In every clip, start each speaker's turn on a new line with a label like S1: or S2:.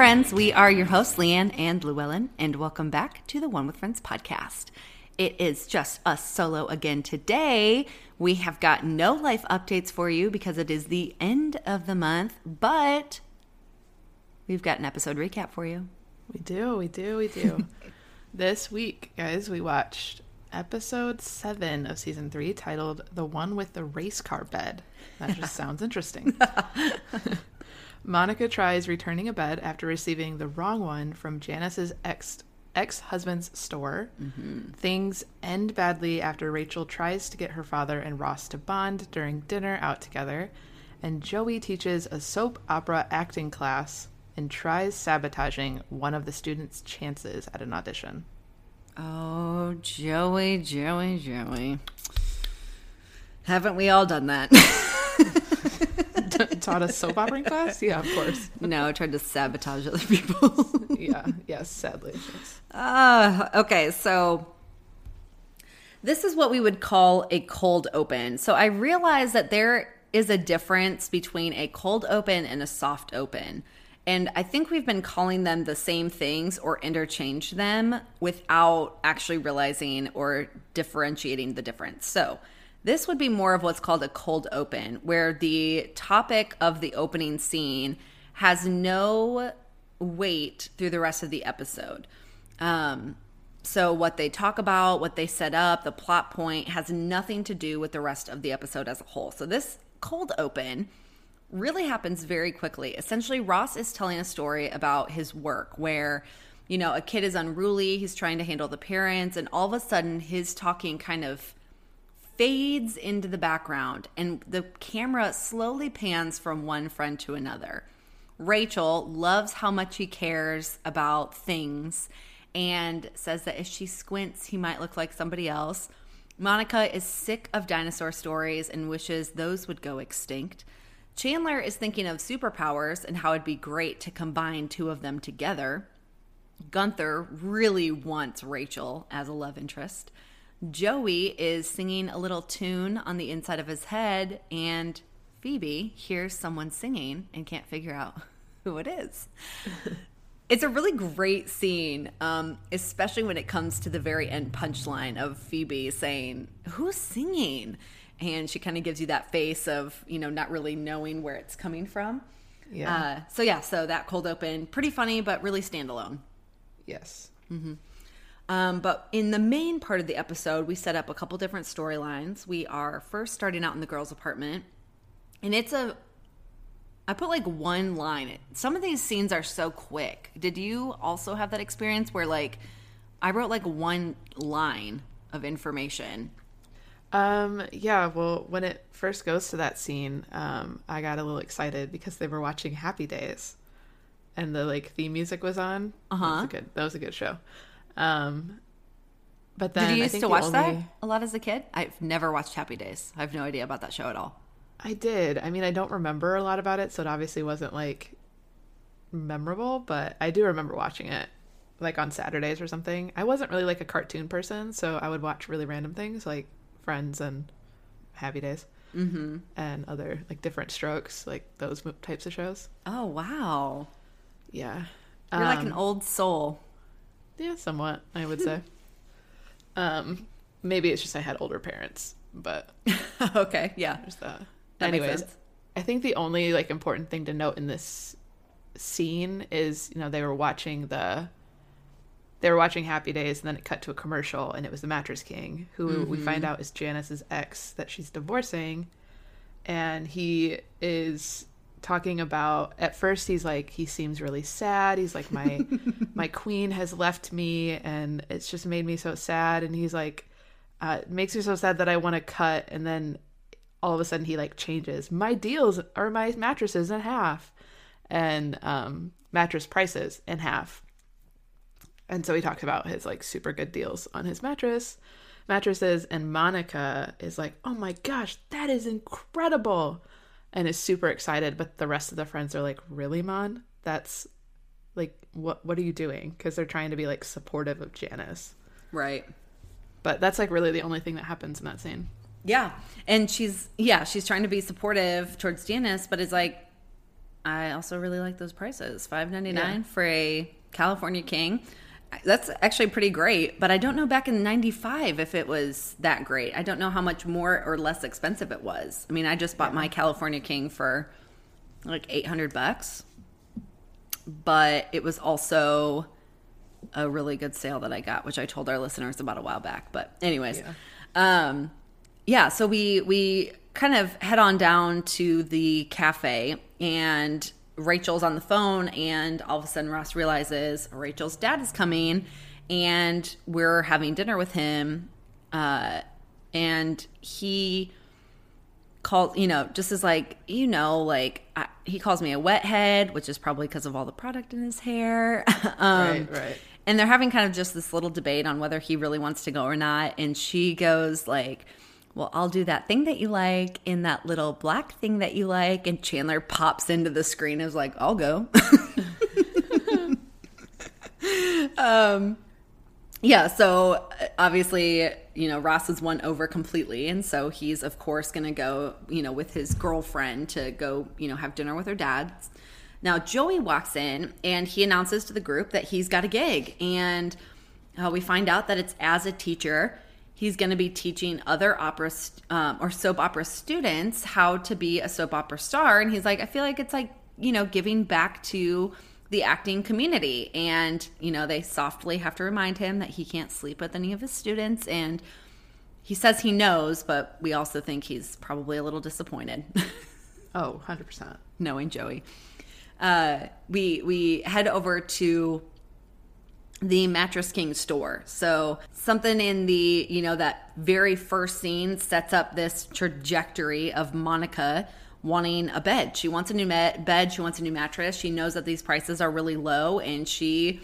S1: friends. We are your hosts, Leanne and Llewellyn, and welcome back to the One with Friends podcast. It is just us solo again today. We have got no life updates for you because it is the end of the month, but we've got an episode recap for you.
S2: We do, we do, we do. this week, guys, we watched episode seven of season three titled The One with the Race Car Bed. That just sounds interesting. Monica tries returning a bed after receiving the wrong one from Janice's ex ex husband's store. Mm-hmm. Things end badly after Rachel tries to get her father and Ross to bond during dinner out together, and Joey teaches a soap opera acting class and tries sabotaging one of the students' chances at an audition.
S1: Oh, Joey, Joey, Joey. Haven't we all done that?
S2: Taught a soap opera class? Yeah, of course.
S1: No, I tried to sabotage other people.
S2: yeah, yes, sadly.
S1: Uh, okay, so this is what we would call a cold open. So I realize that there is a difference between a cold open and a soft open. And I think we've been calling them the same things or interchange them without actually realizing or differentiating the difference. So, this would be more of what's called a cold open, where the topic of the opening scene has no weight through the rest of the episode. Um, so, what they talk about, what they set up, the plot point has nothing to do with the rest of the episode as a whole. So, this cold open really happens very quickly. Essentially, Ross is telling a story about his work where, you know, a kid is unruly, he's trying to handle the parents, and all of a sudden his talking kind of fades into the background and the camera slowly pans from one friend to another. Rachel loves how much he cares about things and says that if she squints, he might look like somebody else. Monica is sick of dinosaur stories and wishes those would go extinct. Chandler is thinking of superpowers and how it'd be great to combine two of them together. Gunther really wants Rachel as a love interest. Joey is singing a little tune on the inside of his head, and Phoebe hears someone singing and can't figure out who it is. it's a really great scene, um, especially when it comes to the very end punchline of Phoebe saying, Who's singing? and she kind of gives you that face of you know not really knowing where it's coming from. Yeah. Uh, so yeah, so that cold open, pretty funny, but really standalone.
S2: Yes.
S1: Mm-hmm. Um, but in the main part of the episode, we set up a couple different storylines. We are first starting out in the girls' apartment, and it's a. I put like one line. Some of these scenes are so quick. Did you also have that experience where like I wrote like one line of information
S2: um, yeah, well, when it first goes to that scene, um, I got a little excited because they were watching Happy Days and the like theme music was on. Uh-huh. That was a good that was a good show. Um but then
S1: Did you used to watch only... that a lot as a kid? I've never watched Happy Days. I have no idea about that show at all.
S2: I did. I mean, I don't remember a lot about it, so it obviously wasn't like memorable, but I do remember watching it like on Saturdays or something. I wasn't really like a cartoon person, so I would watch really random things like Friends and Happy Days. Mm-hmm. And other like different strokes, like those types of shows.
S1: Oh wow!
S2: Yeah,
S1: you're um, like an um, old soul.
S2: Yeah, somewhat. I would say. um, maybe it's just I had older parents, but
S1: okay, yeah.
S2: There's that. that Anyways, I think the only like important thing to note in this scene is you know they were watching the they were watching Happy Days, and then it cut to a commercial, and it was the Mattress King, who mm-hmm. we find out is Janice's ex that she's divorcing, and he is talking about at first he's like he seems really sad. He's like my my queen has left me and it's just made me so sad. And he's like uh, it makes me so sad that i want to cut. And then all of a sudden he like changes. My deals are my mattresses in half and um mattress prices in half. And so he talks about his like super good deals on his mattress, mattresses, and Monica is like, "Oh my gosh, that is incredible." And is super excited, but the rest of the friends are like, "Really, Mon? That's like what what are you doing?" Cuz they're trying to be like supportive of Janice.
S1: Right.
S2: But that's like really the only thing that happens in that scene.
S1: Yeah. And she's yeah, she's trying to be supportive towards Janice, but it's like I also really like those prices. Five ninety nine yeah. for a California King. That's actually pretty great, but I don't know back in 95 if it was that great. I don't know how much more or less expensive it was. I mean, I just bought yeah. my California King for like 800 bucks. But it was also a really good sale that I got, which I told our listeners about a while back. But anyways, yeah. um yeah, so we we kind of head on down to the cafe and Rachel's on the phone, and all of a sudden Ross realizes Rachel's dad is coming, and we're having dinner with him. Uh, and he calls, you know, just as like, you know, like I, he calls me a wet head, which is probably because of all the product in his hair. um, right, right. And they're having kind of just this little debate on whether he really wants to go or not. And she goes like, well, I'll do that thing that you like in that little black thing that you like. And Chandler pops into the screen and is like, I'll go. um, yeah, so uh, obviously, you know, Ross is won over completely. And so he's, of course, going to go, you know, with his girlfriend to go, you know, have dinner with her dad. Now, Joey walks in and he announces to the group that he's got a gig. And uh, we find out that it's as a teacher he's going to be teaching other opera um, or soap opera students how to be a soap opera star. And he's like i feel like it's like you know giving back to the acting community. And you know they softly have to remind him that he can't sleep with any of his students. And he says he knows but we also think he's probably a little disappointed.
S2: Oh 100%
S1: knowing joey. Uh, we we head over to the Mattress King store. So something in the, you know, that very first scene sets up this trajectory of Monica wanting a bed. She wants a new bed, she wants a new mattress. She knows that these prices are really low and she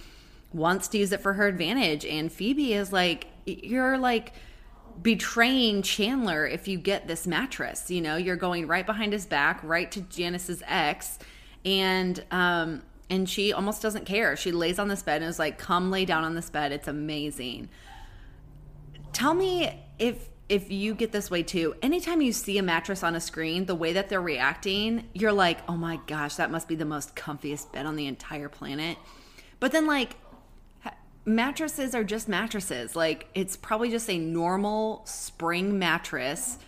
S1: wants to use it for her advantage. And Phoebe is like, you're like betraying Chandler if you get this mattress. You know, you're going right behind his back, right to Janice's ex. And um and she almost doesn't care. She lays on this bed and is like, "Come lay down on this bed. It's amazing." Tell me if if you get this way too. Anytime you see a mattress on a screen, the way that they're reacting, you're like, "Oh my gosh, that must be the most comfiest bed on the entire planet." But then like mattresses are just mattresses. Like it's probably just a normal spring mattress.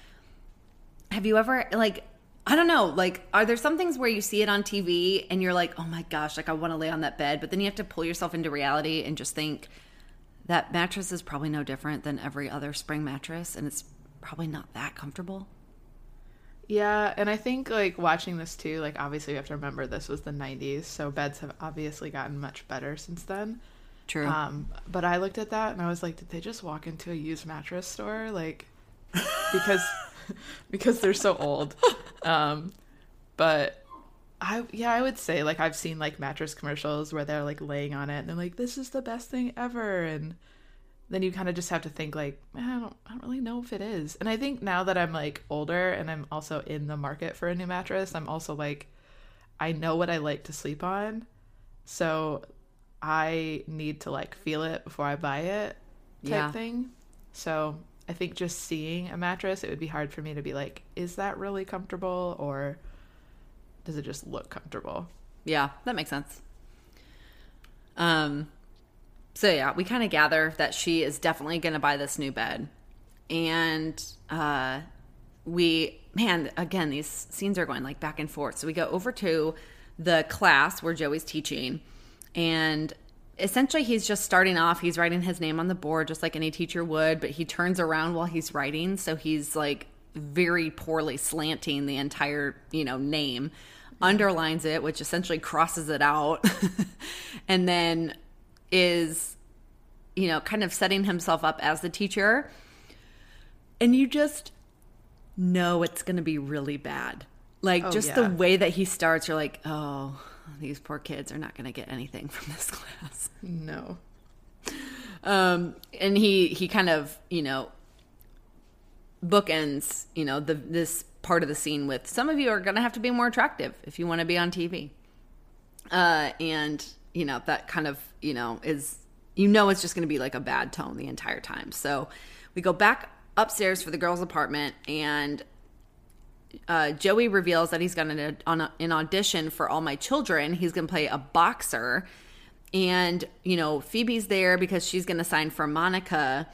S1: Have you ever like I don't know. Like, are there some things where you see it on TV and you're like, oh my gosh, like I want to lay on that bed, but then you have to pull yourself into reality and just think that mattress is probably no different than every other spring mattress and it's probably not that comfortable.
S2: Yeah, and I think like watching this too, like obviously you have to remember this was the 90s, so beds have obviously gotten much better since then.
S1: True.
S2: Um, but I looked at that and I was like, did they just walk into a used mattress store? Like, because because they're so old. Um, but I yeah, I would say like I've seen like mattress commercials where they're like laying on it and they're like, "This is the best thing ever," and then you kind of just have to think like, I don't, I don't really know if it is. And I think now that I'm like older and I'm also in the market for a new mattress, I'm also like, I know what I like to sleep on, so I need to like feel it before I buy it, type yeah. thing. So I think just seeing a mattress, it would be hard for me to be like, is that really comfortable or does it just look comfortable?
S1: Yeah, that makes sense. Um so yeah, we kind of gather that she is definitely going to buy this new bed. And uh we man, again, these scenes are going like back and forth. So we go over to the class where Joey's teaching and essentially he's just starting off he's writing his name on the board just like any teacher would but he turns around while he's writing so he's like very poorly slanting the entire you know name underlines it which essentially crosses it out and then is you know kind of setting himself up as the teacher. And you just know it's going to be really bad. Like oh, just yeah. the way that he starts you're like oh these poor kids are not going to get anything from this class.
S2: No.
S1: Um, and he he kind of you know bookends you know the this part of the scene with some of you are going to have to be more attractive if you want to be on TV. Uh, and you know that kind of you know is you know it's just going to be like a bad tone the entire time. So we go back upstairs for the girls' apartment and uh, Joey reveals that he's going to on a, an audition for All My Children. He's going to play a boxer, and you know Phoebe's there because she's going to sign for Monica.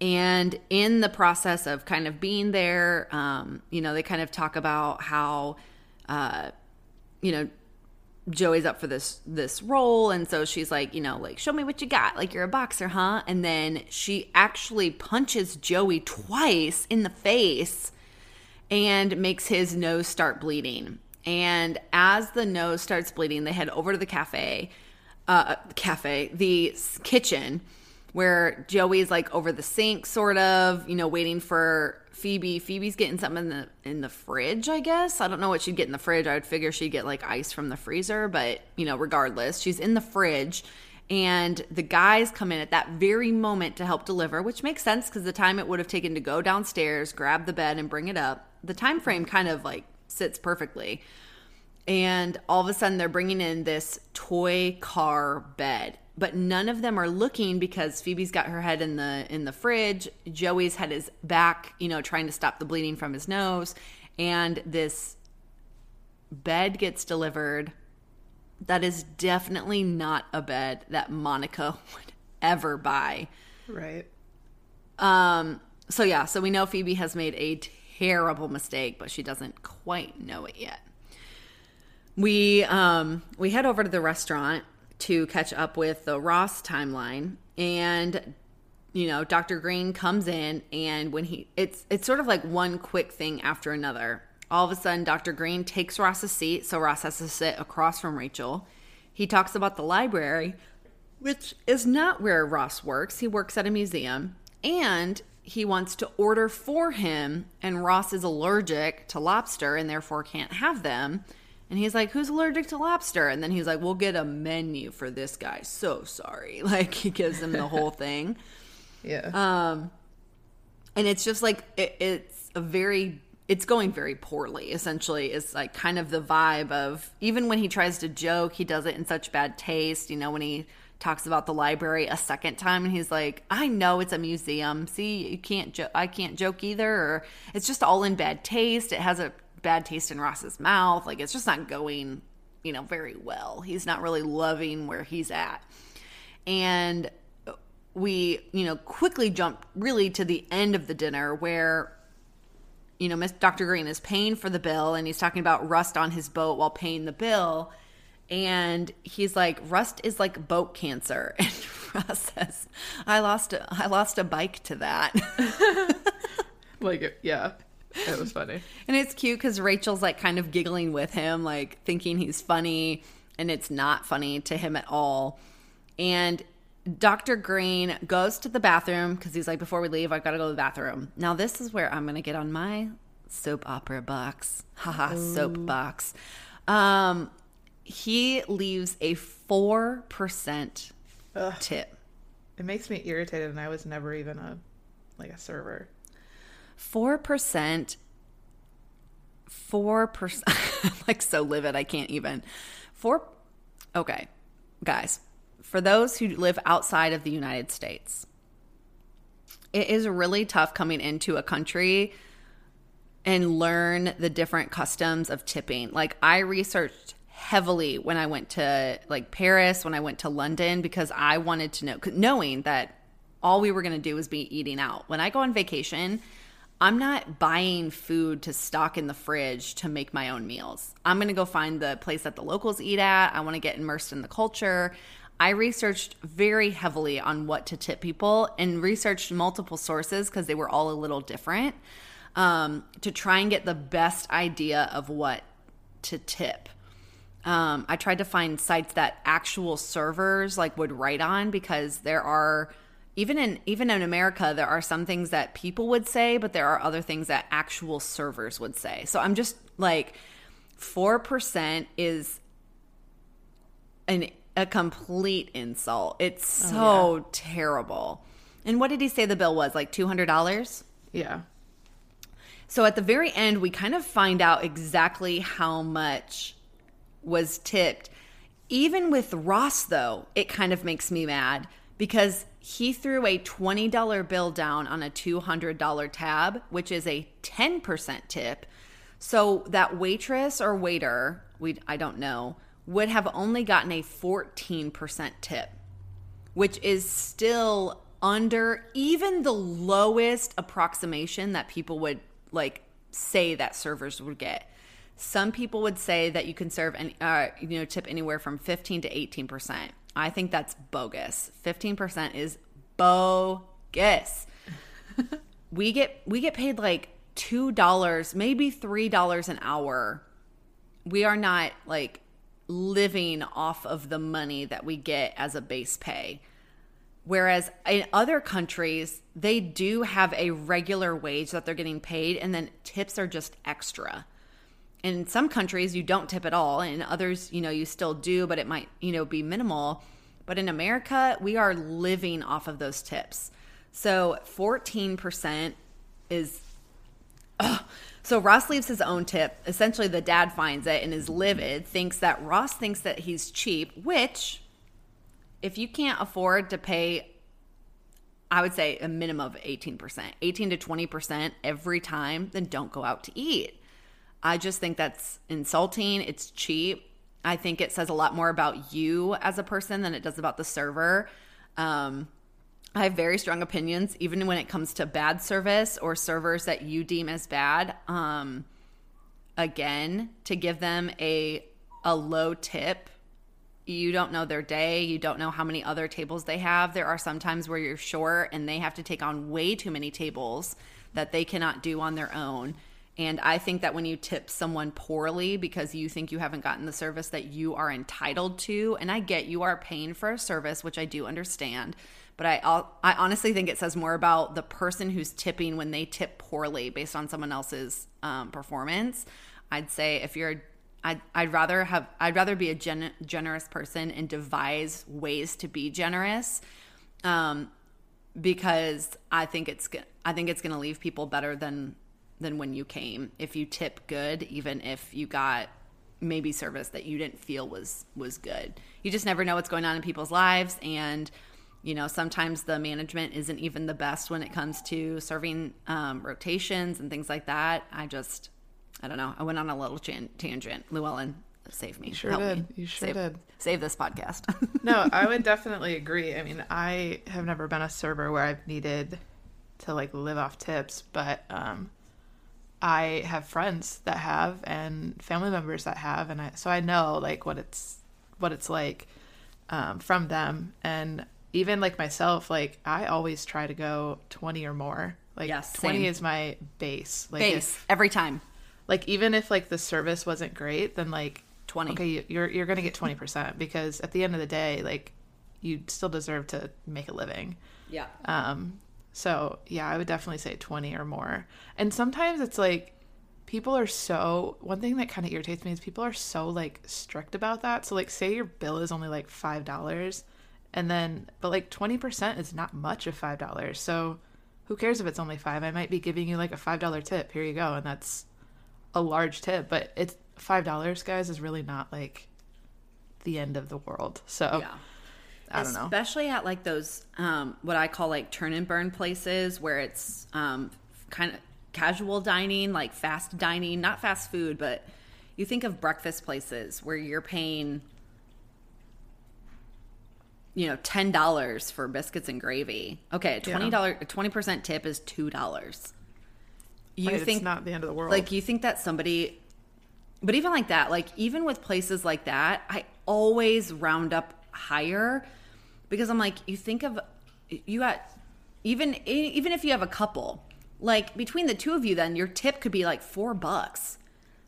S1: And in the process of kind of being there, um, you know, they kind of talk about how, uh, you know, Joey's up for this this role and so she's like, you know, like show me what you got. Like you're a boxer, huh? And then she actually punches Joey twice in the face and makes his nose start bleeding. And as the nose starts bleeding, they head over to the cafe, uh cafe, the kitchen where Joey's like over the sink sort of, you know, waiting for Phoebe. Phoebe's getting something in the in the fridge, I guess. I don't know what she'd get in the fridge. I would figure she'd get like ice from the freezer, but you know, regardless, she's in the fridge and the guys come in at that very moment to help deliver, which makes sense because the time it would have taken to go downstairs, grab the bed and bring it up, the time frame kind of like sits perfectly. And all of a sudden they're bringing in this toy car bed but none of them are looking because Phoebe's got her head in the in the fridge. Joey's head is back, you know, trying to stop the bleeding from his nose, and this bed gets delivered. That is definitely not a bed that Monica would ever buy.
S2: Right.
S1: Um so yeah, so we know Phoebe has made a terrible mistake, but she doesn't quite know it yet. We um we head over to the restaurant to catch up with the Ross timeline. And you know, Dr. Green comes in and when he it's it's sort of like one quick thing after another. All of a sudden Dr. Green takes Ross's seat, so Ross has to sit across from Rachel. He talks about the library, which is not where Ross works. He works at a museum and he wants to order for him and Ross is allergic to lobster and therefore can't have them. And he's like, Who's allergic to lobster? And then he's like, We'll get a menu for this guy. So sorry. Like he gives him the whole thing.
S2: Yeah.
S1: Um and it's just like it, it's a very it's going very poorly essentially is like kind of the vibe of even when he tries to joke he does it in such bad taste you know when he talks about the library a second time and he's like i know it's a museum see you can't joke i can't joke either or it's just all in bad taste it has a bad taste in Ross's mouth. Like it's just not going, you know, very well. He's not really loving where he's at. And we, you know, quickly jump really to the end of the dinner where you know, Dr. Green is paying for the bill and he's talking about rust on his boat while paying the bill. And he's like, rust is like boat cancer. And Ross says, I lost a, I lost a bike to that.
S2: like, yeah. It was funny.
S1: and it's cute because Rachel's like kind of giggling with him, like thinking he's funny, and it's not funny to him at all. And Dr. Green goes to the bathroom because he's like, before we leave, I've got to go to the bathroom. Now, this is where I'm going to get on my soap opera box. Haha, soap box. Um, he leaves a 4% Ugh. tip.
S2: It makes me irritated, and I was never even a like a server.
S1: 4%, 4%, like so livid, I can't even. Four, okay, guys, for those who live outside of the United States, it is really tough coming into a country and learn the different customs of tipping. Like I researched heavily when I went to like Paris, when I went to London because I wanted to know knowing that all we were going to do was be eating out. When I go on vacation, I'm not buying food to stock in the fridge to make my own meals. I'm going to go find the place that the locals eat at. I want to get immersed in the culture. I researched very heavily on what to tip people and researched multiple sources because they were all a little different um, to try and get the best idea of what to tip. Um, I tried to find sites that actual servers like would write on because there are even in even in America, there are some things that people would say, but there are other things that actual servers would say. So I'm just like, four percent is an a complete insult. It's so oh, yeah. terrible. And what did he say the bill was? Like two hundred dollars?
S2: Yeah.
S1: So at the very end, we kind of find out exactly how much was tipped. Even with Ross, though, it kind of makes me mad because he threw a $20 bill down on a $200 tab, which is a 10% tip. So that waitress or waiter, we I don't know, would have only gotten a 14% tip, which is still under even the lowest approximation that people would like say that servers would get. Some people would say that you can serve any, uh, you know, tip anywhere from 15 to 18%. I think that's bogus. 15% is bogus. we get we get paid like $2, maybe $3 an hour. We are not like living off of the money that we get as a base pay. Whereas in other countries, they do have a regular wage that they're getting paid, and then tips are just extra. In some countries, you don't tip at all. In others, you know, you still do, but it might, you know, be minimal. But in America, we are living off of those tips. So 14% is. Ugh. So Ross leaves his own tip. Essentially, the dad finds it and is livid, thinks that Ross thinks that he's cheap, which if you can't afford to pay I would say a minimum of 18%, 18 to 20% every time, then don't go out to eat. I just think that's insulting. It's cheap. I think it says a lot more about you as a person than it does about the server. Um, I have very strong opinions, even when it comes to bad service or servers that you deem as bad. Um, again, to give them a a low tip you don't know their day you don't know how many other tables they have there are some times where you're short and they have to take on way too many tables that they cannot do on their own and i think that when you tip someone poorly because you think you haven't gotten the service that you are entitled to and i get you are paying for a service which i do understand but I, I honestly think it says more about the person who's tipping when they tip poorly based on someone else's um, performance. I'd say if you're I'd, I'd rather have I'd rather be a gen, generous person and devise ways to be generous, um, because I think it's I think it's going to leave people better than than when you came. If you tip good, even if you got maybe service that you didn't feel was was good, you just never know what's going on in people's lives, and you know sometimes the management isn't even the best when it comes to serving um, rotations and things like that. I just I don't know. I went on a little tangent. Llewellyn, save me.
S2: You sure
S1: Help
S2: did.
S1: Me.
S2: You sure
S1: save,
S2: did.
S1: Save this podcast.
S2: no, I would definitely agree. I mean, I have never been a server where I've needed to like live off tips, but um, I have friends that have and family members that have, and I so I know like what it's what it's like um, from them, and even like myself, like I always try to go twenty or more. Like
S1: yes,
S2: twenty
S1: same.
S2: is my base. Like
S1: base
S2: if,
S1: every time
S2: like even if like the service wasn't great then like
S1: 20
S2: okay you're you're gonna get 20% because at the end of the day like you still deserve to make a living
S1: yeah
S2: um so yeah i would definitely say 20 or more. And sometimes it's like people are so one thing that kind of irritates me is people are so like strict about that. So like say your bill is only like five dollars and then but like 20% is not much of five dollars. So who cares if it's only five? I might be giving you like a five dollar tip. Here you go. And that's a large tip, but it's five dollars, guys, is really not like the end of the world. So
S1: yeah.
S2: I don't
S1: Especially
S2: know.
S1: Especially at like those um, what I call like turn and burn places where it's um, kind of casual dining, like fast dining, not fast food, but you think of breakfast places where you're paying you know ten dollars for biscuits and gravy. Okay, twenty dollar twenty percent tip is two dollars
S2: you right, think not the end of the world.
S1: Like you think that somebody but even like that, like even with places like that, I always round up higher because I'm like you think of you got even even if you have a couple, like between the two of you then your tip could be like 4 bucks.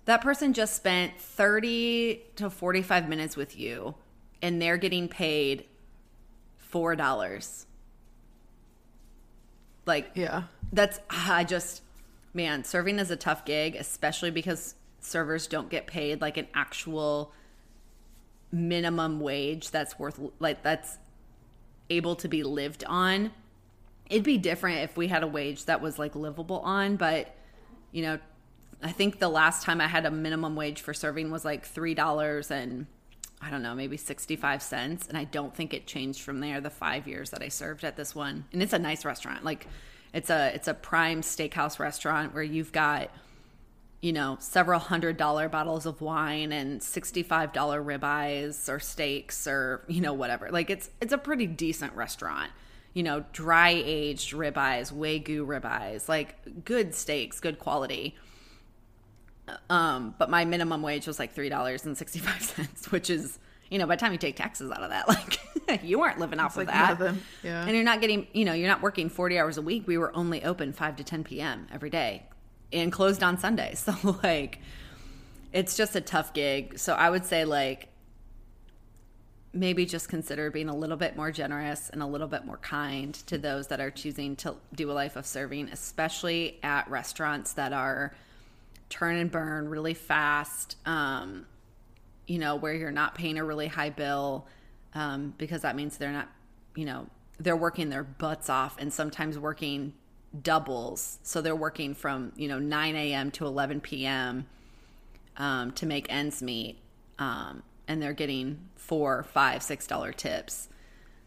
S1: That person just spent 30 to 45 minutes with you and they're getting paid $4. Like
S2: yeah.
S1: That's ah, I just man, serving is a tough gig, especially because servers don't get paid like an actual minimum wage that's worth like that's able to be lived on. It'd be different if we had a wage that was like livable on, but you know, I think the last time I had a minimum wage for serving was like $3 and I don't know, maybe 65 cents. And I don't think it changed from there the five years that I served at this one. And it's a nice restaurant. Like, it's a it's a prime steakhouse restaurant where you've got you know, several hundred dollar bottles of wine and $65 ribeyes or steaks or, you know, whatever. Like it's it's a pretty decent restaurant. You know, dry aged ribeyes, wagyu ribeyes, like good steaks, good quality. Um, but my minimum wage was like $3.65, which is, you know, by the time you take taxes out of that, like you weren't living off
S2: It's
S1: of
S2: like
S1: that.
S2: nothing. Yeah.
S1: And you're not getting, you know, you're not working 40 hours a week. We were only open 5 to 10 p.m. every day and closed on Sunday. So, like, it's just a tough gig. So, I would say, like, maybe just consider being a little bit more generous and a little bit more kind to those that are choosing to do a life of serving, especially at restaurants that are turn and burn really fast. Um, you know, where you're not paying a really high bill um, because that means they're not, you know, they're working their butts off and sometimes working doubles. So they're working from, you know, 9 a.m. to 11 p.m. Um, to make ends meet. Um, and they're getting four, five, six dollar tips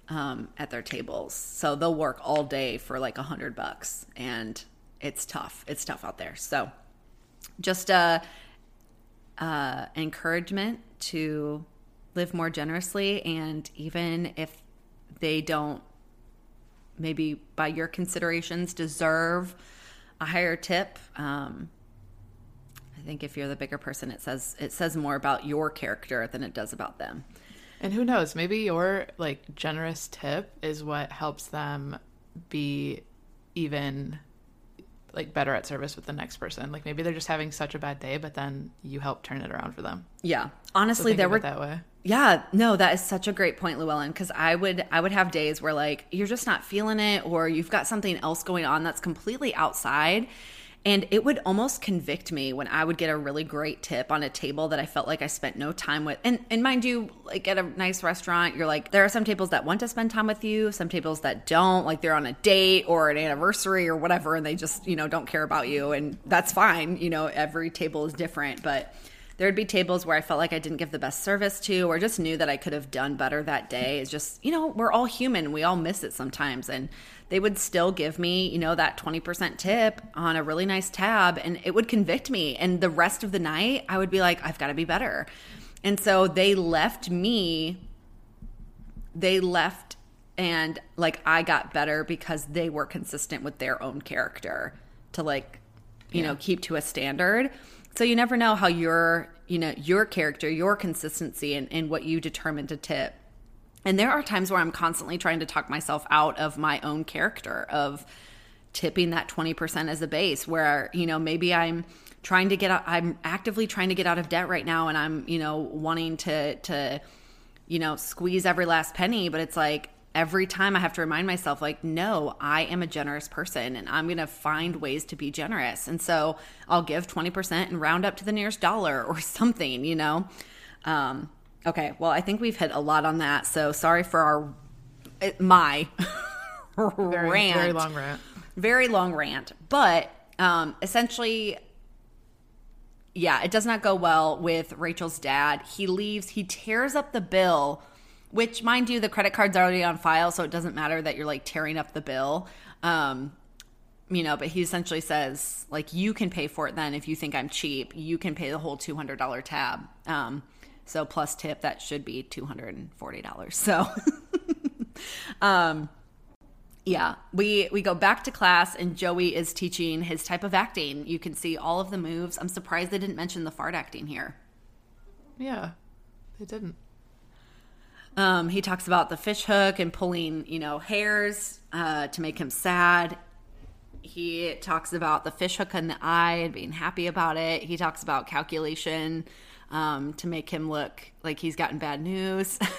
S1: um, at their tables. So they'll work all day for like a hundred bucks, and it's tough. It's tough out there. So just uh, uh, encouragement to live more generously, and even if they don't, maybe by your considerations, deserve a higher tip. Um, I think if you're the bigger person, it says it says more about your character than it does about them.
S2: And who knows, maybe your like generous tip is what helps them be even like better at service with the next person. Like maybe they're just having such a bad day, but then you help turn it around for them.
S1: Yeah, honestly,
S2: think
S1: there were
S2: that way.
S1: Yeah, no, that is such a great point, Llewellyn. Because I would, I would have days where like you're just not feeling it, or you've got something else going on that's completely outside, and it would almost convict me when I would get a really great tip on a table that I felt like I spent no time with. And and mind you, like at a nice restaurant, you're like there are some tables that want to spend time with you, some tables that don't. Like they're on a date or an anniversary or whatever, and they just you know don't care about you, and that's fine. You know, every table is different, but there'd be tables where I felt like I didn't give the best service to, or just knew that I could have done better that day. It's just, you know, we're all human. We all miss it sometimes. And they would still give me, you know, that 20% tip on a really nice tab, and it would convict me. And the rest of the night, I would be like, I've got to be better. And so they left me, they left, and like I got better because they were consistent with their own character to like, you
S2: Yeah.
S1: know, keep to a standard. So you never know how your, you know, your character, your consistency and, and what you determine to tip. And there are times where I'm constantly trying to talk myself out of my own character of tipping that 20% as a base where, you know, maybe I'm trying to get out, I'm actively trying to get out of debt right now and I'm, you know, wanting to, to, you know, squeeze every last penny, but it's like every time I have to remind myself, like, no, I am a generous person and I'm going to find ways to be generous. And so I'll give 20% and round up to the nearest dollar or something, you know? Um, okay. Well, I think we've hit a lot on that. So sorry for our, my
S2: Very,
S1: rant
S2: very long rant.
S1: very long rant but um essentially yeah it does not go well with rachel's dad he leaves he tears up the bill which mind you the credit card's already on file so it doesn't matter that you're like tearing up the bill um you know but he essentially says like you can pay for it then if you think i'm cheap you can pay the whole $200 tab um so plus tip that should be $240 so um yeah, we we go back to class and Joey is teaching his type of acting. You can see all of the moves. I'm surprised they didn't mention the fart acting here.
S2: Yeah, they didn't.
S1: Um, he talks about the fish hook and pulling, you know, hairs uh, to make him sad. He talks about the fish hook in the eye and being happy about it. He talks about calculation um, to make him look like he's gotten bad news.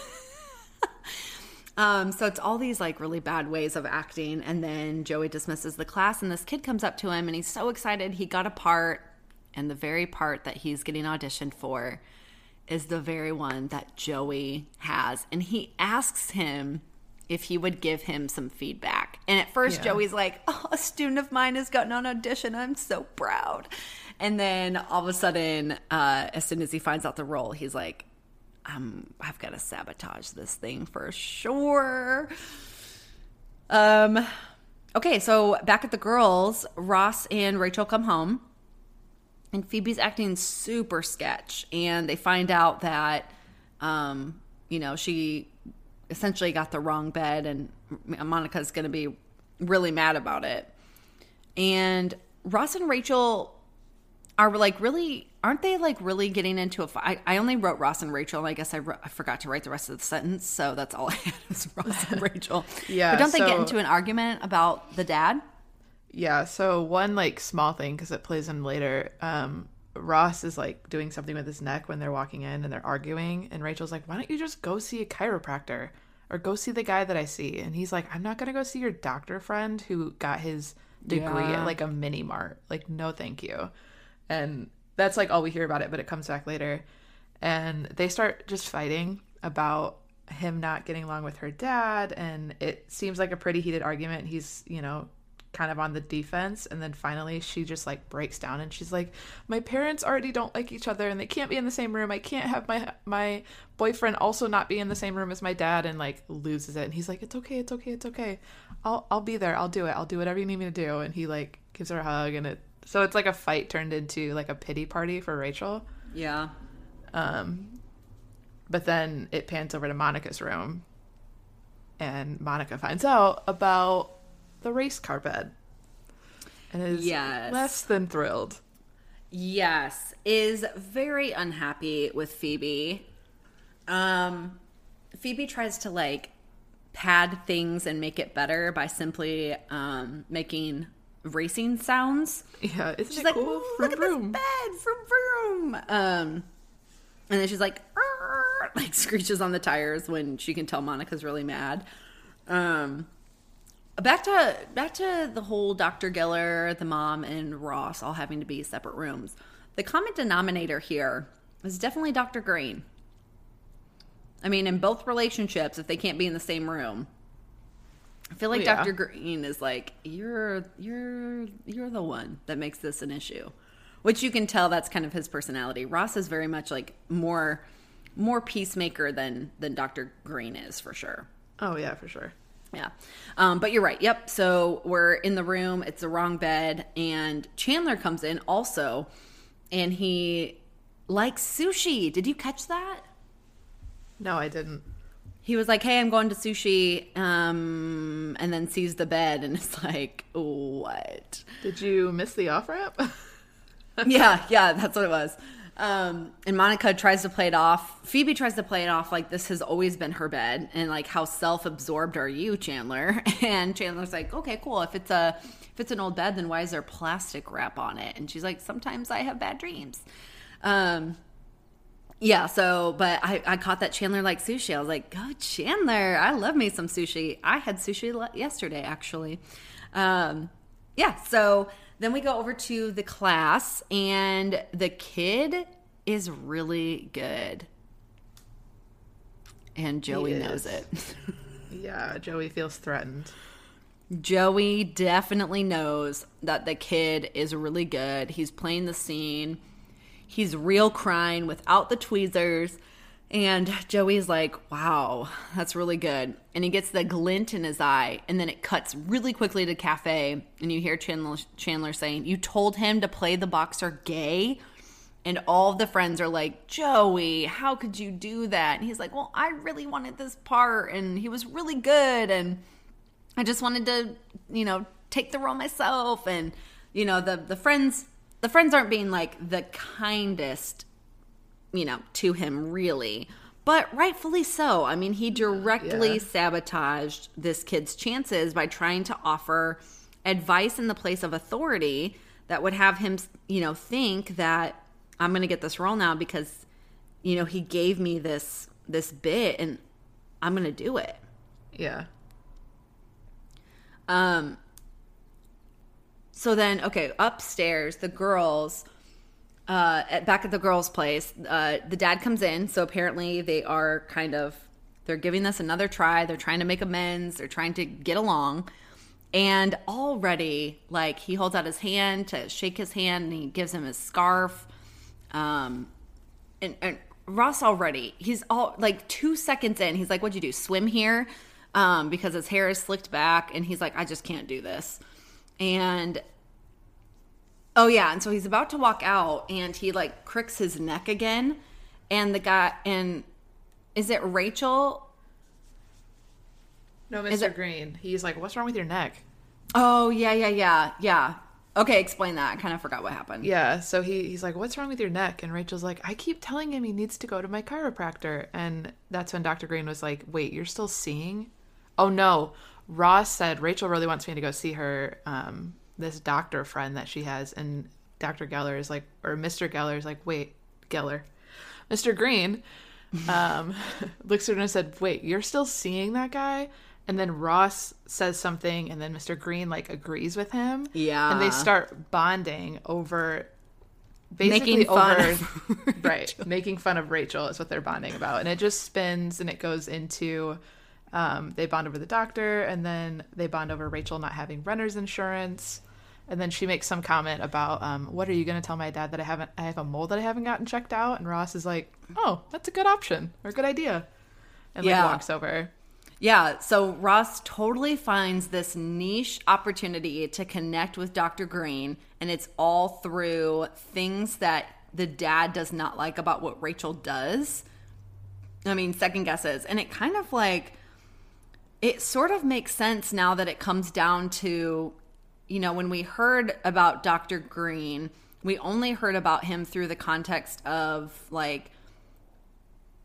S1: Um, so it's all these like really bad ways of acting. And then Joey dismisses the class, and this kid comes up to him and he's so excited. He got a part, and the very part that he's getting auditioned for is the very one that Joey has. And he asks him if he would give him some feedback. And at first,
S2: Yeah.
S1: Joey's like, Oh, a student of mine has gotten on audition. I'm so proud. And then all of a sudden, uh, as soon as he finds out the role, he's like, um, I've got to sabotage this thing for sure. Um, okay, so back at the girls, Ross and Rachel come home, and Phoebe's acting super sketch. And they find out that, um, you know, she essentially got the wrong bed, and Monica's going to be really mad about it. And Ross and Rachel are like really aren't they like really getting into a fight? I, only wrote Ross and Rachel, and I guess I, I forgot to write the rest of the sentence, so that's all I had is Ross and Rachel.
S2: yeah,
S1: but don't they get into an argument about the dad?
S2: Yeah, so one like small thing because it plays in later. Um, Ross is like doing something with his neck when they're walking in and they're arguing, and Rachel's like, "Why don't you just go see a chiropractor or go see the guy that I see?" And he's like, "I'm not gonna go see your doctor friend who got his degree
S1: Yeah.
S2: at like a mini mart. Like, no, thank you." And that's like all we hear about it, but it comes back later. And they start just fighting about him not getting along with her dad, and it seems like a pretty heated argument. He's, you know, kind of on the defense and then finally she just like breaks down and she's like my parents already don't like each other and they can't be in the same room. I can't have my my boyfriend also not be in the same room as my dad and like loses it. And he's like it's okay it's okay it's okay. I'll i'll be there. I'll do it. I'll do whatever you need me to do. And he like gives her a hug and it so it's like a fight turned into like a pity party for rachel
S1: Yeah.
S2: um but then it pans over to monica's room and monica finds out about the race car bed and is
S1: Yes.
S2: less than thrilled
S1: Yes, is very unhappy with Phoebe. Um, Phoebe tries to like pad things and make it better by simply um, making racing sounds.
S2: yeah isn't
S1: She's
S2: it
S1: like,
S2: cool
S1: "Ooh,
S2: Vroom,
S1: look at this bed, vroom vroom. Um, and then she's like, like screeches on the tires when she can tell Monica's really mad. Um, back to back to the whole Dr. Geller, the mom, and Ross all having to be separate rooms. The common denominator here is definitely Dr. Green. I mean, in both relationships, if they can't be in the same room, I feel like
S2: Oh, yeah.
S1: Dr. Green is like you're you're you're the one that makes this an issue, which you can tell that's kind of his personality. Ross is very much like more more peacemaker than than Dr. Green is for sure.
S2: oh yeah for sure
S1: Yeah. Um, but you're right. Yep. So we're in the room. It's the wrong bed. And Chandler comes in also, and he likes sushi. Did you catch that?
S2: no i didn't
S1: He was like, hey, I'm going to sushi. Um, and then sees the bed and it's like, what?
S2: did you miss the off ramp
S1: yeah, yeah, that's what it was. Um, and Monica tries to play it off. Phoebe tries to play it off like this has always been her bed, and like how self-absorbed are you, Chandler? And Chandler's like, okay, cool. If it's a if it's an old bed, then why is there plastic wrap on it? And she's like, sometimes I have bad dreams. Um, yeah. So, but I I caught that Chandler like sushi. I was like, oh, Chandler, I love me some sushi. I had sushi yesterday, actually. Um, yeah. So then we go over to the class, and the kid is really good. And Joey knows it.
S2: yeah joey feels threatened
S1: Joey definitely knows that the kid is really good. He's playing the scene. He's real crying without the tweezers. And Joey's like, wow, that's really good. And he gets the glint in his eye. And then it cuts really quickly to cafe. And you hear Chandler, Chandler saying, You told him to play the boxer gay? And all the friends are like, Joey, how could you do that? And he's like, Well, I really wanted this part. And he was really good. And I just wanted to, you know, take the role myself and you know, the the friends the friends aren't being like the kindest, you know, to him really. But rightfully so. I mean, he directly
S2: Yeah.
S1: sabotaged this kid's chances by trying to offer advice in the place of authority that would have him, you know, think that I'm going to get this role now because you know, he gave me this this bit and I'm going to do it.
S2: yeah
S1: Um. So then, okay, upstairs, the girls, uh, at, back at the girls' place, uh, the dad comes in. So apparently, they are kind of they're giving this another try. They're trying to make amends. They're trying to get along. And already, like he holds out his hand to shake his hand, and he gives him his scarf. Um, and, and Ross already, he's all like two seconds in, he's like, What'd you do? Swim here? Um, because his hair is slicked back, and he's like, I just can't do this. And Oh yeah, and so he's about to walk out, and he like cricks his neck again, and the guy and is it Rachel?
S2: No, Mr.
S1: it-
S2: Green. He's like, "What's wrong with your neck?"
S1: Oh yeah, yeah, yeah, yeah. Okay, explain that. I kind of forgot what happened.
S2: Yeah, so he he's like, "What's wrong with your neck?" And Rachel's like, "I keep telling him he needs to go to my chiropractor." And that's when Dr. Green was like, "Wait, you're still seeing?" Oh no, Ross said Rachel really wants me to go see her um this doctor friend that she has and Dr. Geller is like or Mr. Geller is like, "Wait, Geller." Mr. Green um looks at her and said, "Wait, you're still seeing that guy?" And then Ross says something and then Mr. Green like agrees with him.
S1: Yeah.
S2: And they start bonding over basically
S1: Making fun
S2: over right making fun of rachel is what they're bonding about and it just spins and it goes into um, they bond over the doctor and then they bond over rachel not having renter's insurance and then she makes some comment about um, what are you going to tell my dad that i haven't i have a mole that i haven't gotten checked out and ross is like oh that's a good option or a good idea and like
S1: Yeah.
S2: walks over
S1: Yeah, so Ross totally finds this niche opportunity to connect with Dr. Green, and it's all through things that the dad does not like about what Rachel does. I mean, second guesses. And it kind of like, it sort of makes sense now that it comes down to, you know, when we heard about Dr. Green, we only heard about him through the context of like,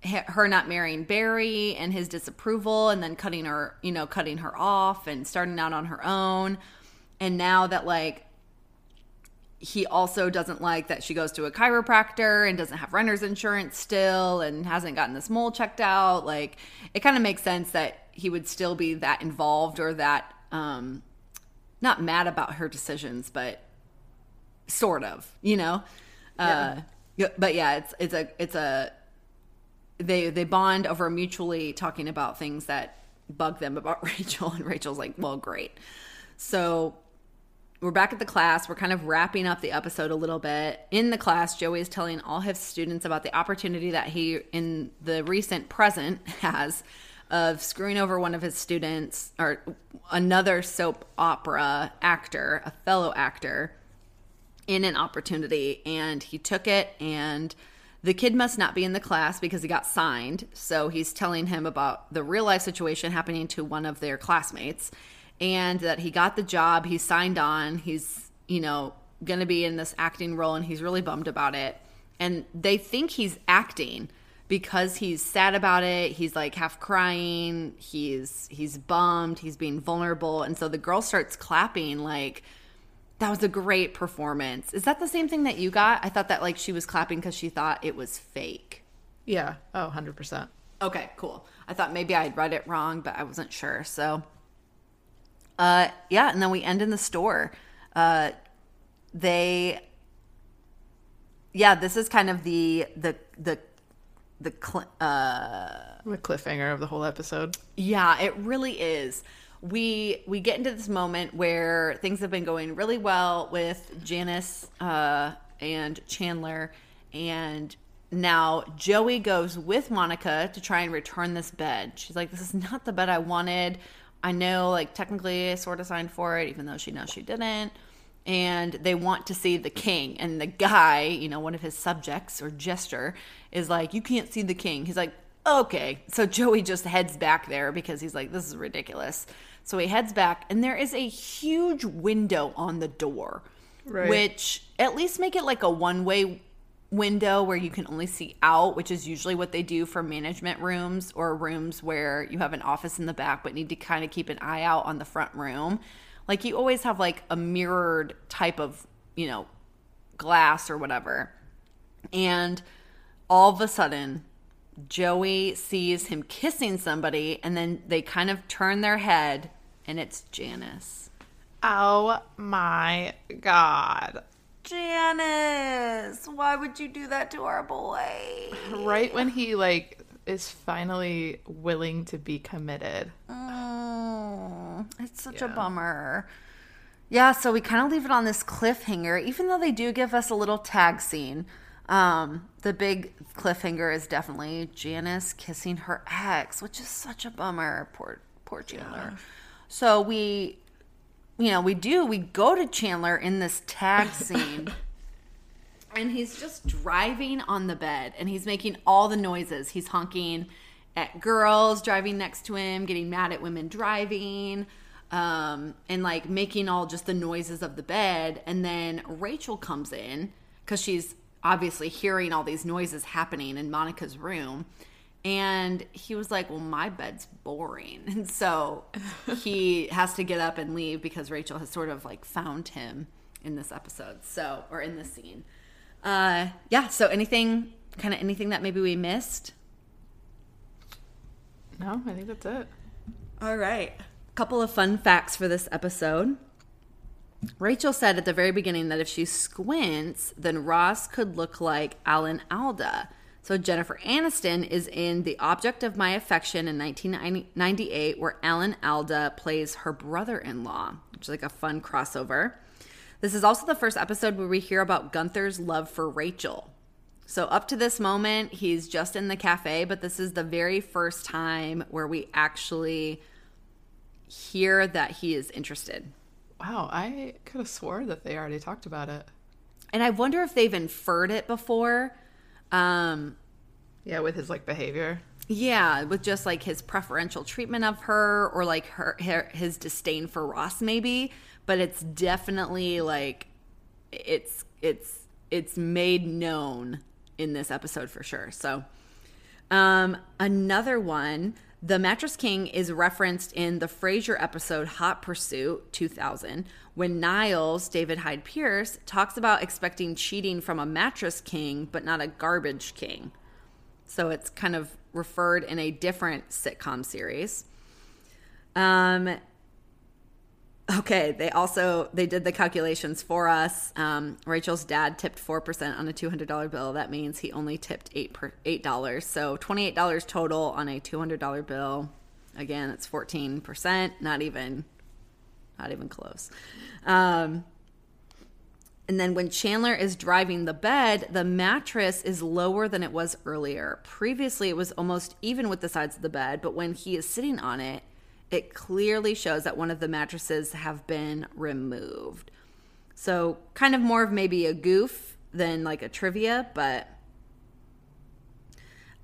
S1: her not marrying Barry and his disapproval and then cutting her, you know, cutting her off and starting out on her own. And now that like he also doesn't like that she goes to a chiropractor and doesn't have renter's insurance still and hasn't gotten this mole checked out, like it kind of makes sense that he would still be that involved or that um not mad about her decisions, but sort of, you know. Uh but yeah, it's it's a it's a they they bond over mutually talking about things that bug them about Rachel and Rachel's like, "Well, great." So we're back at the class. We're kind of wrapping up the episode a little bit. In the class, Joey is telling all his students about the opportunity that he in the recent present has of screwing over one of his students or another soap opera actor, a fellow actor in an opportunity and he took it and the kid must not be in the class because he got signed so he's telling him about the real life situation happening to one of their classmates and that he got the job he signed on he's you know going to be in this acting role and he's really bummed about it and they think he's acting because he's sad about it he's like half crying he's he's bummed he's being vulnerable and so the girl starts clapping like that was a great performance. Is that the same thing that you got? I thought that like she was clapping because she thought it was fake.
S2: yeah oh 100%
S1: Okay, cool. I thought maybe I had read it wrong, but I wasn't sure. So, uh, yeah, and then we end in the store. Uh, they, yeah, this is kind of the the the the cl- uh
S2: the cliffhanger of the whole episode
S1: Yeah, it really is. We we get into this moment where things have been going really well with Janice uh, and Chandler, and now Joey goes with Monica to try and return this bed. She's like, "This is not the bed I wanted. I know, like technically, I sort of signed for it, even though she knows she didn't." And they want to see the king, and the guy, you know, one of his subjects or gesture, is like, "You can't see the king." He's like, okay. So Joey just heads back there because he's like, this is ridiculous. So he heads back, and there is a huge window on the door,
S2: Right.
S1: which at least make it like a one way window where you can only see out, which is usually what they do for management rooms or rooms where you have an office in the back but need to kind of keep an eye out on the front room. Like you always have like a mirrored type of, you know, glass or whatever. And all of a sudden, Joey sees him kissing somebody, and then they kind of turn their head, and it's Janice.
S2: oh my god
S1: Janice, why would you do that to our boy?
S2: right when he like is finally willing to be committed.
S1: Oh, it's such a bummer. Yeah, so we kind of leave it on this cliffhanger, even though they do give us a little tag scene. Um, the big cliffhanger is definitely Janice kissing her ex, which is such a bummer. Poor, poor Chandler. So we you know, we do. We go to Chandler in this tag scene. and he's just driving on the bed and he's making all the noises. He's honking at girls driving next to him, getting mad at women driving, um, and like making all just the noises of the bed. And then Rachel comes in because she's obviously hearing all these noises happening in Monica's room. And he was like, Well, my bed's boring. And so he has to get up and leave because Rachel has sort of like found him in this episode. So, or in this scene. Uh, yeah. So, anything, kind of anything that maybe we missed?
S2: No, I think that's it.
S1: All right. A Couple of fun facts for this episode. Rachel said at the very beginning that if she squints, then Ross could look like Alan Alda. So Jennifer Aniston is in The Object of My Affection in 1998, where Alan Alda plays her brother in law, which is like a fun crossover. This is also the first episode where we hear about Gunther's love for Rachel. So, up to this moment, he's just in the cafe, but this is the very first time where we actually hear that he is interested.
S2: Wow, I could have swore that they already talked about it.
S1: And I wonder if they've inferred it before. Um,
S2: yeah, with his like behavior.
S1: Yeah, with just like his preferential treatment of her or like her, her his disdain for Ross maybe, but it's definitely like it's it's it's made known in this episode for sure. So, um, another one, the Mattress King is referenced in the Frasier episode Hot Pursuit 2000 when Niles, David Hyde Pierce, talks about expecting cheating from a mattress king, but not a garbage king. So it's kind of referred in a different sitcom series. Um, Okay, they also they did the calculations for us. Um, Rachel's dad tipped four percent on a two hundred dollar bill. That means he only tipped eight per eight dollars, so twenty eight dollars total on a two hundred dollar bill. Again, it's fourteen percent. Not even, not even close. Um, and then when Chandler is driving the bed, the mattress is lower than it was earlier. Previously, it was almost even with the sides of the bed, but when he is sitting on it, it clearly shows that one of the mattresses have been removed. So, kind of more of maybe a goof than like a trivia, but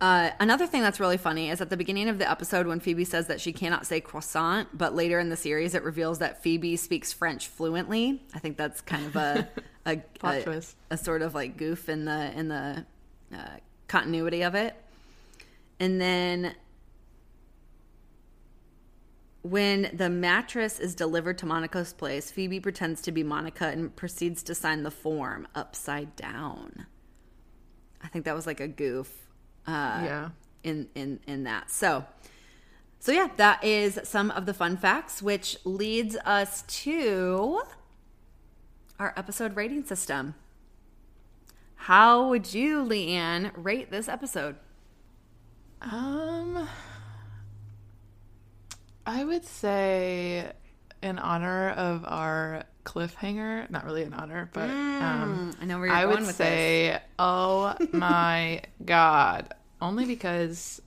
S1: uh, another thing that's really funny is at the beginning of the episode when Phoebe says that she cannot say croissant, but later in the series it reveals that Phoebe speaks French fluently. I think that's kind of a a, a, a, sort of like goof in the in the uh, continuity of it. And then when the mattress is delivered to Monica's place, Phoebe pretends to be Monica and proceeds to sign the form upside down. I think that was like a goof. Uh, yeah. In in in that. So. So yeah, that is some of the fun facts, which leads us to our episode rating system. How would you, Leanne, rate this episode?
S2: Um, I would say, in honor of our cliffhanger, not really in honor, but mm, um, I know where you're I would say, this. oh my god, only because,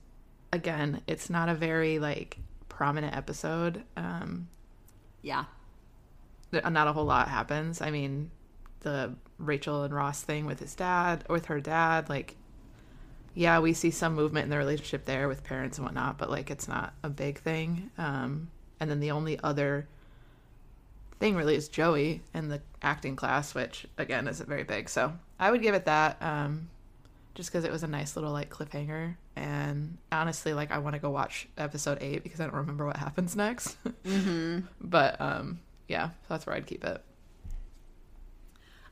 S2: again, it's not a very like prominent episode. Um,
S1: yeah,
S2: not a whole lot happens. I mean, the Rachel and Ross thing with his dad, with her dad, like yeah, we see some movement in the relationship there with parents and whatnot, but like it's not a big thing. Um, and then the only other thing really is Joey in the acting class, which again isn't very big. So I would give it that, um, just because it was a nice little like cliffhanger. And honestly, like I want to go watch episode eight because I don't remember what happens next. Mm-hmm. but um, yeah, so that's where I'd keep it.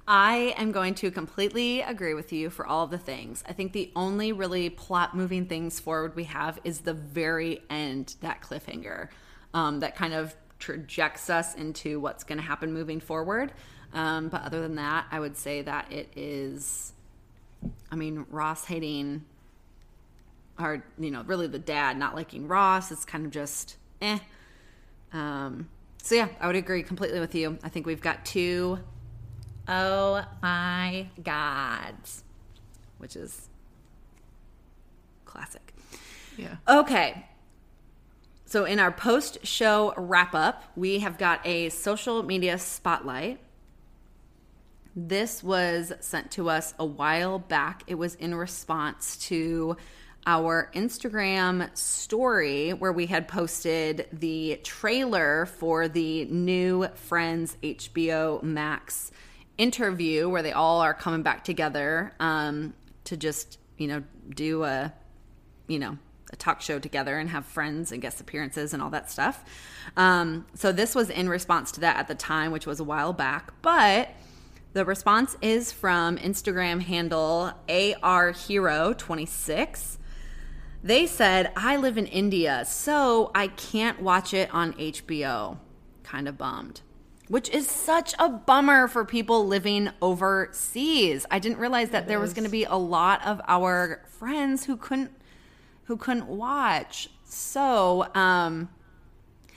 S1: I am going to completely agree with you for all the things. I think the only really plot moving things forward we have is the very end, that cliffhanger um, that kind of trajects us into what's going to happen moving forward. Um, but other than that, I would say that it is, I mean, Ross hating, or, you know, really the dad not liking Ross. It's kind of just eh. Um, so, yeah, I would agree completely with you. I think we've got two Oh my God. Which is classic.
S2: Yeah.
S1: Okay. So, in our post show wrap up, we have got a social media spotlight. This was sent to us a while back. It was in response to our Instagram story where we had posted the trailer for the new Friends HBO Max interview where they all are coming back together um, to just, you know, do a, you know, a talk show together and have friends and guest appearances and all that stuff. Um, so this was in response to that at the time, which was a while back. But the response is from Instagram handle AR Hero 26. They said, I live in India, so I can't watch it on HBO. Kind of bummed. Which is such a bummer for people living overseas. I didn't realize that it there is. was going to be a lot of our friends who couldn't who couldn't watch. So, um,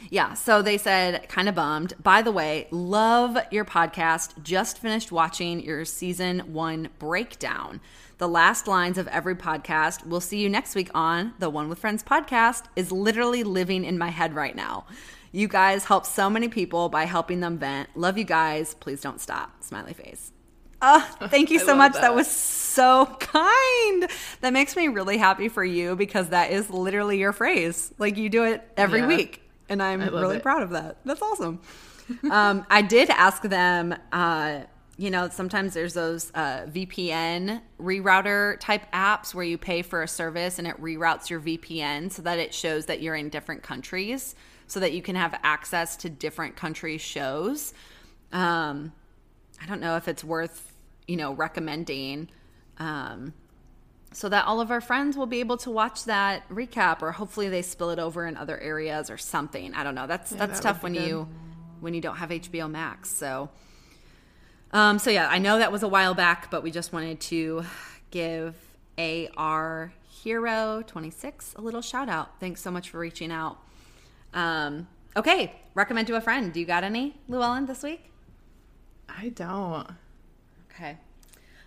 S1: yeah, so they said, kind of bummed. By the way, love your podcast. Just finished watching your season one breakdown. The last lines of every podcast, we'll see you next week on the One with Friends podcast, is literally living in my head right now. You guys help so many people by helping them vent. Love you guys. Please don't stop. Smiley face. Oh, thank you so much. That. that. was so kind. That makes me really happy for you because that is literally your phrase. Like you do it every yeah. week. And I'm really it. proud of that. That's awesome. um, I did ask them, uh, you know, sometimes there's those uh, VPN rerouter type apps where you pay for a service and it reroutes your VPN so that it shows that you're in different countries so that you can have access to different country shows. Um, I don't know if it's worth you know, recommending um, so that all of our friends will be able to watch that recap or hopefully they spill it over in other areas or something. I don't know. That's yeah, that's that tough when good. you when you don't have HBO Max. So um so yeah, I know that was a while back, but we just wanted to give AR Hero 26 a little shout out. Thanks so much for reaching out. Um okay, recommend to a friend. Do you got any Llewellyn this week?
S2: I don't.
S1: Okay.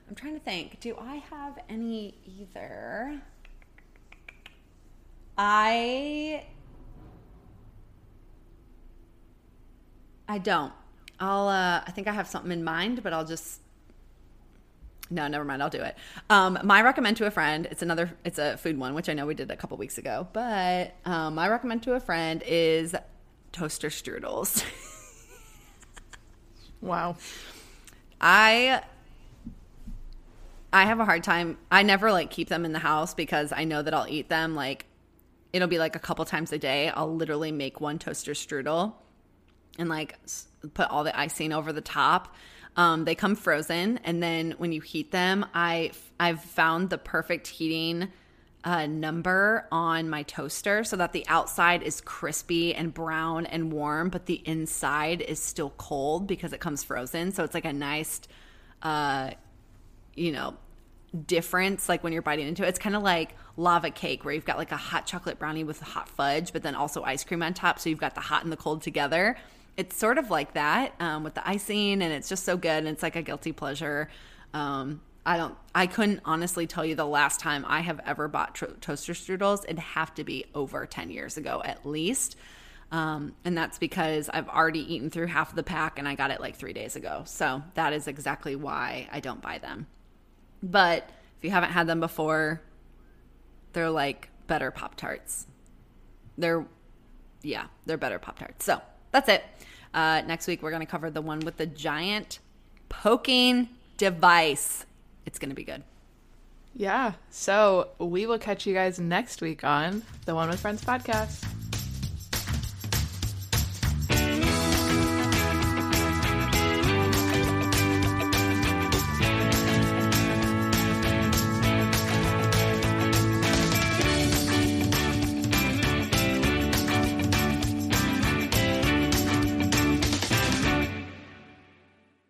S1: I'm trying to think. Do I have any either? I I don't. I'll uh I think I have something in mind, but I'll just no, never mind. I'll do it. Um, my recommend to a friend. It's another. It's a food one, which I know we did a couple weeks ago. But um, my recommend to a friend is toaster strudels.
S2: wow.
S1: I I have a hard time. I never like keep them in the house because I know that I'll eat them. Like it'll be like a couple times a day. I'll literally make one toaster strudel and like put all the icing over the top. Um, they come frozen, and then when you heat them, I I've found the perfect heating uh, number on my toaster so that the outside is crispy and brown and warm, but the inside is still cold because it comes frozen. So it's like a nice, uh, you know, difference like when you're biting into it. It's kind of like lava cake where you've got like a hot chocolate brownie with hot fudge, but then also ice cream on top. So you've got the hot and the cold together. It's sort of like that um, with the icing, and it's just so good. And it's like a guilty pleasure. Um, I don't, I couldn't honestly tell you the last time I have ever bought tro- toaster strudels. It'd have to be over 10 years ago at least. Um, and that's because I've already eaten through half of the pack and I got it like three days ago. So that is exactly why I don't buy them. But if you haven't had them before, they're like better Pop Tarts. They're, yeah, they're better Pop Tarts. So that's it. Uh, next week, we're going to cover the one with the giant poking device. It's going to be good.
S2: Yeah. So we will catch you guys next week on the One with Friends podcast.